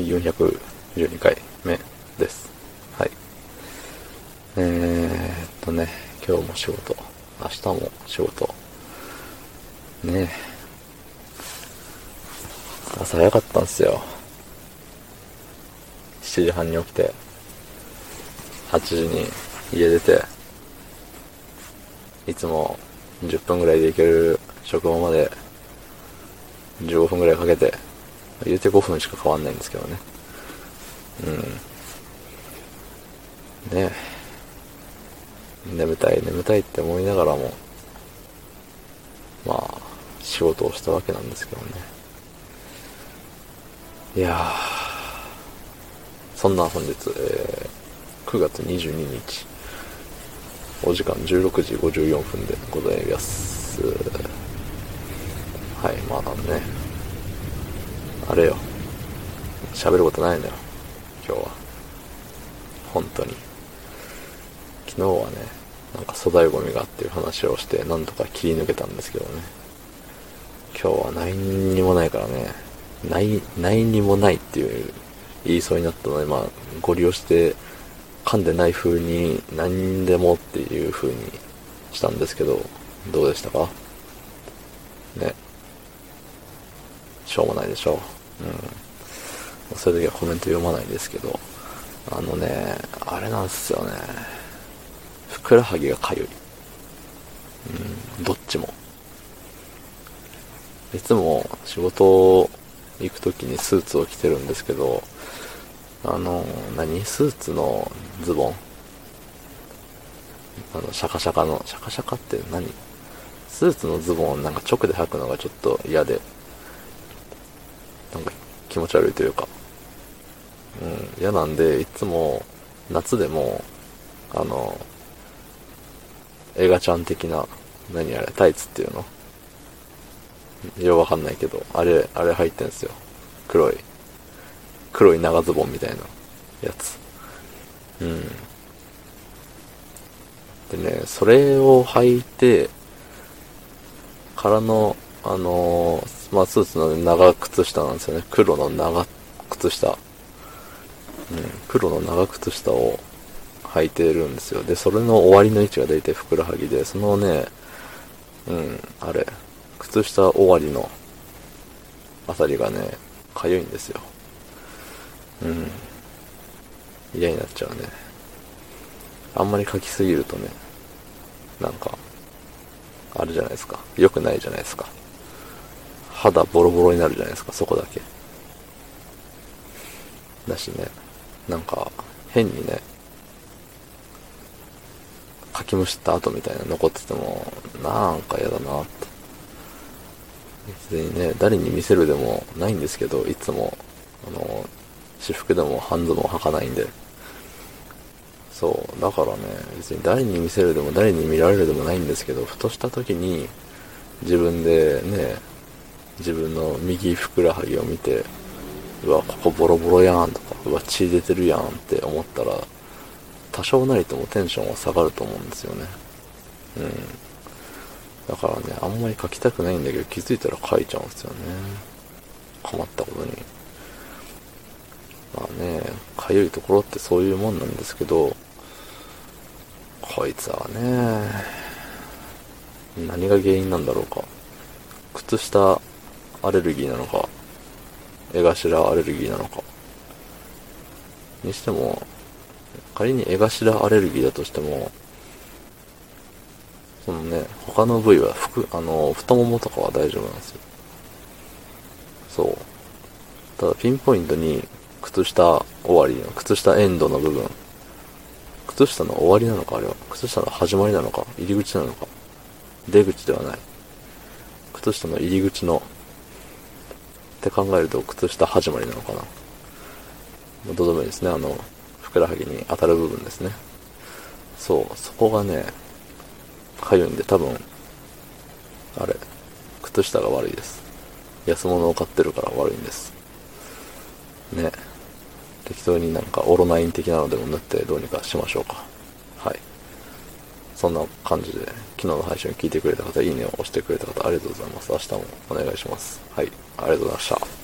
412回目です。はい。えー、っとね、今日も仕事、明日も仕事。ねえ。朝早かったんすよ。7時半に起きて、8時に家出て、いつも10分ぐらいで行ける職場まで15分ぐらいかけて、言うて5分しか変わんないんですけどね。うん。ね眠たい眠たいって思いながらも、まあ、仕事をしたわけなんですけどね。いやー、そんな本日、えー、9月22日、お時間16時54分でございます。はい、まだね、あれよ、喋ることないのよ、今日は。本当に。昨日はね、なんか粗大ゴミがっていう話をして、なんとか切り抜けたんですけどね。今日は何にもないからね、ない、ないにもないっていう言いそうになったので、まあ、ご利用して噛んでない風に何でもっていう風にしたんですけど、どうでしたか？ね。しょうもないでしょ。ううん。そういう時はコメント読まないですけど、あのね、あれなんですよね。ふくらはぎがかゆい。うん、どっちも。いつも仕事行く時にスーツを着てるんですけど、あの、何？スーツのズボン？あの、シャカシャカの、シャカシャカって何？スーツのズボンをなんか直で履くのがちょっと嫌で、なんか気持ち悪いというか、うん、嫌なんで、いつも夏でも、あの、映画ちゃん的な、何あれ、タイツっていうの？ようわかんないけど、あれ、あれ入ってんすよ。黒い。黒い長ズボンみたいなやつ。うん。でね、それを履いて、からの、あのー、まあ、スーツの長靴下なんですよね。黒の長靴下。うん、黒の長靴下を履いてるんですよ。で、それの終わりの位置が大体ふくらはぎで、そのね、うん、あれ、靴下終わりのあたりがね、かゆいんですよ。うん。嫌になっちゃうね。あんまり書きすぎるとね、なんか、あるじゃないですか。良くないじゃないですか。肌ボロボロになるじゃないですか、そこだけ。だしね、なんか、変にね、かきむしった後みたいな残ってても、なんか嫌だなって。別にね、誰に見せるでもないんですけど、いつも、あの、私服でも半ズボン履かないんで。そう。だからね、別に誰に見せるでも誰に見られるでもないんですけど、ふとした時に自分でね、自分の右ふくらはぎを見て、うわ、ここボロボロやんとか、うわ、血出てるやんって思ったら、多少なりともテンションは下がると思うんですよね。うん。だからね、あんまり書きたくないんだけど、気づいたら書いちゃうんですよね。困ったことに。まあね、かゆいところってそういうもんなんですけど、こいつはね、何が原因なんだろうか。靴下アレルギーなのか、絵頭アレルギーなのか。にしても、仮に絵頭アレルギーだとしても、そのね、他の部位は、服、あの、太ももとかは大丈夫なんですよ。そう。ただピンポイントに靴下終わりの、靴下エンドの部分。靴下の終わりなのかあれは。靴下の始まりなのか入り口なのか出口ではない。靴下の入り口の、って考えると靴下始まりなのかな。どうでもいいですね。あの、ふくらはぎに当たる部分ですね。そう、そこがね、かゆいんで多分、あれ、靴下が悪いです。安物を買ってるから悪いんです。ね。適当になんかオロナイン的なのでも塗ってどうにかしましょうか。はい。そんな感じで、昨日の配信を聞いてくれた方、いいねを押してくれた方、ありがとうございます。明日もお願いします。はい。ありがとうございました。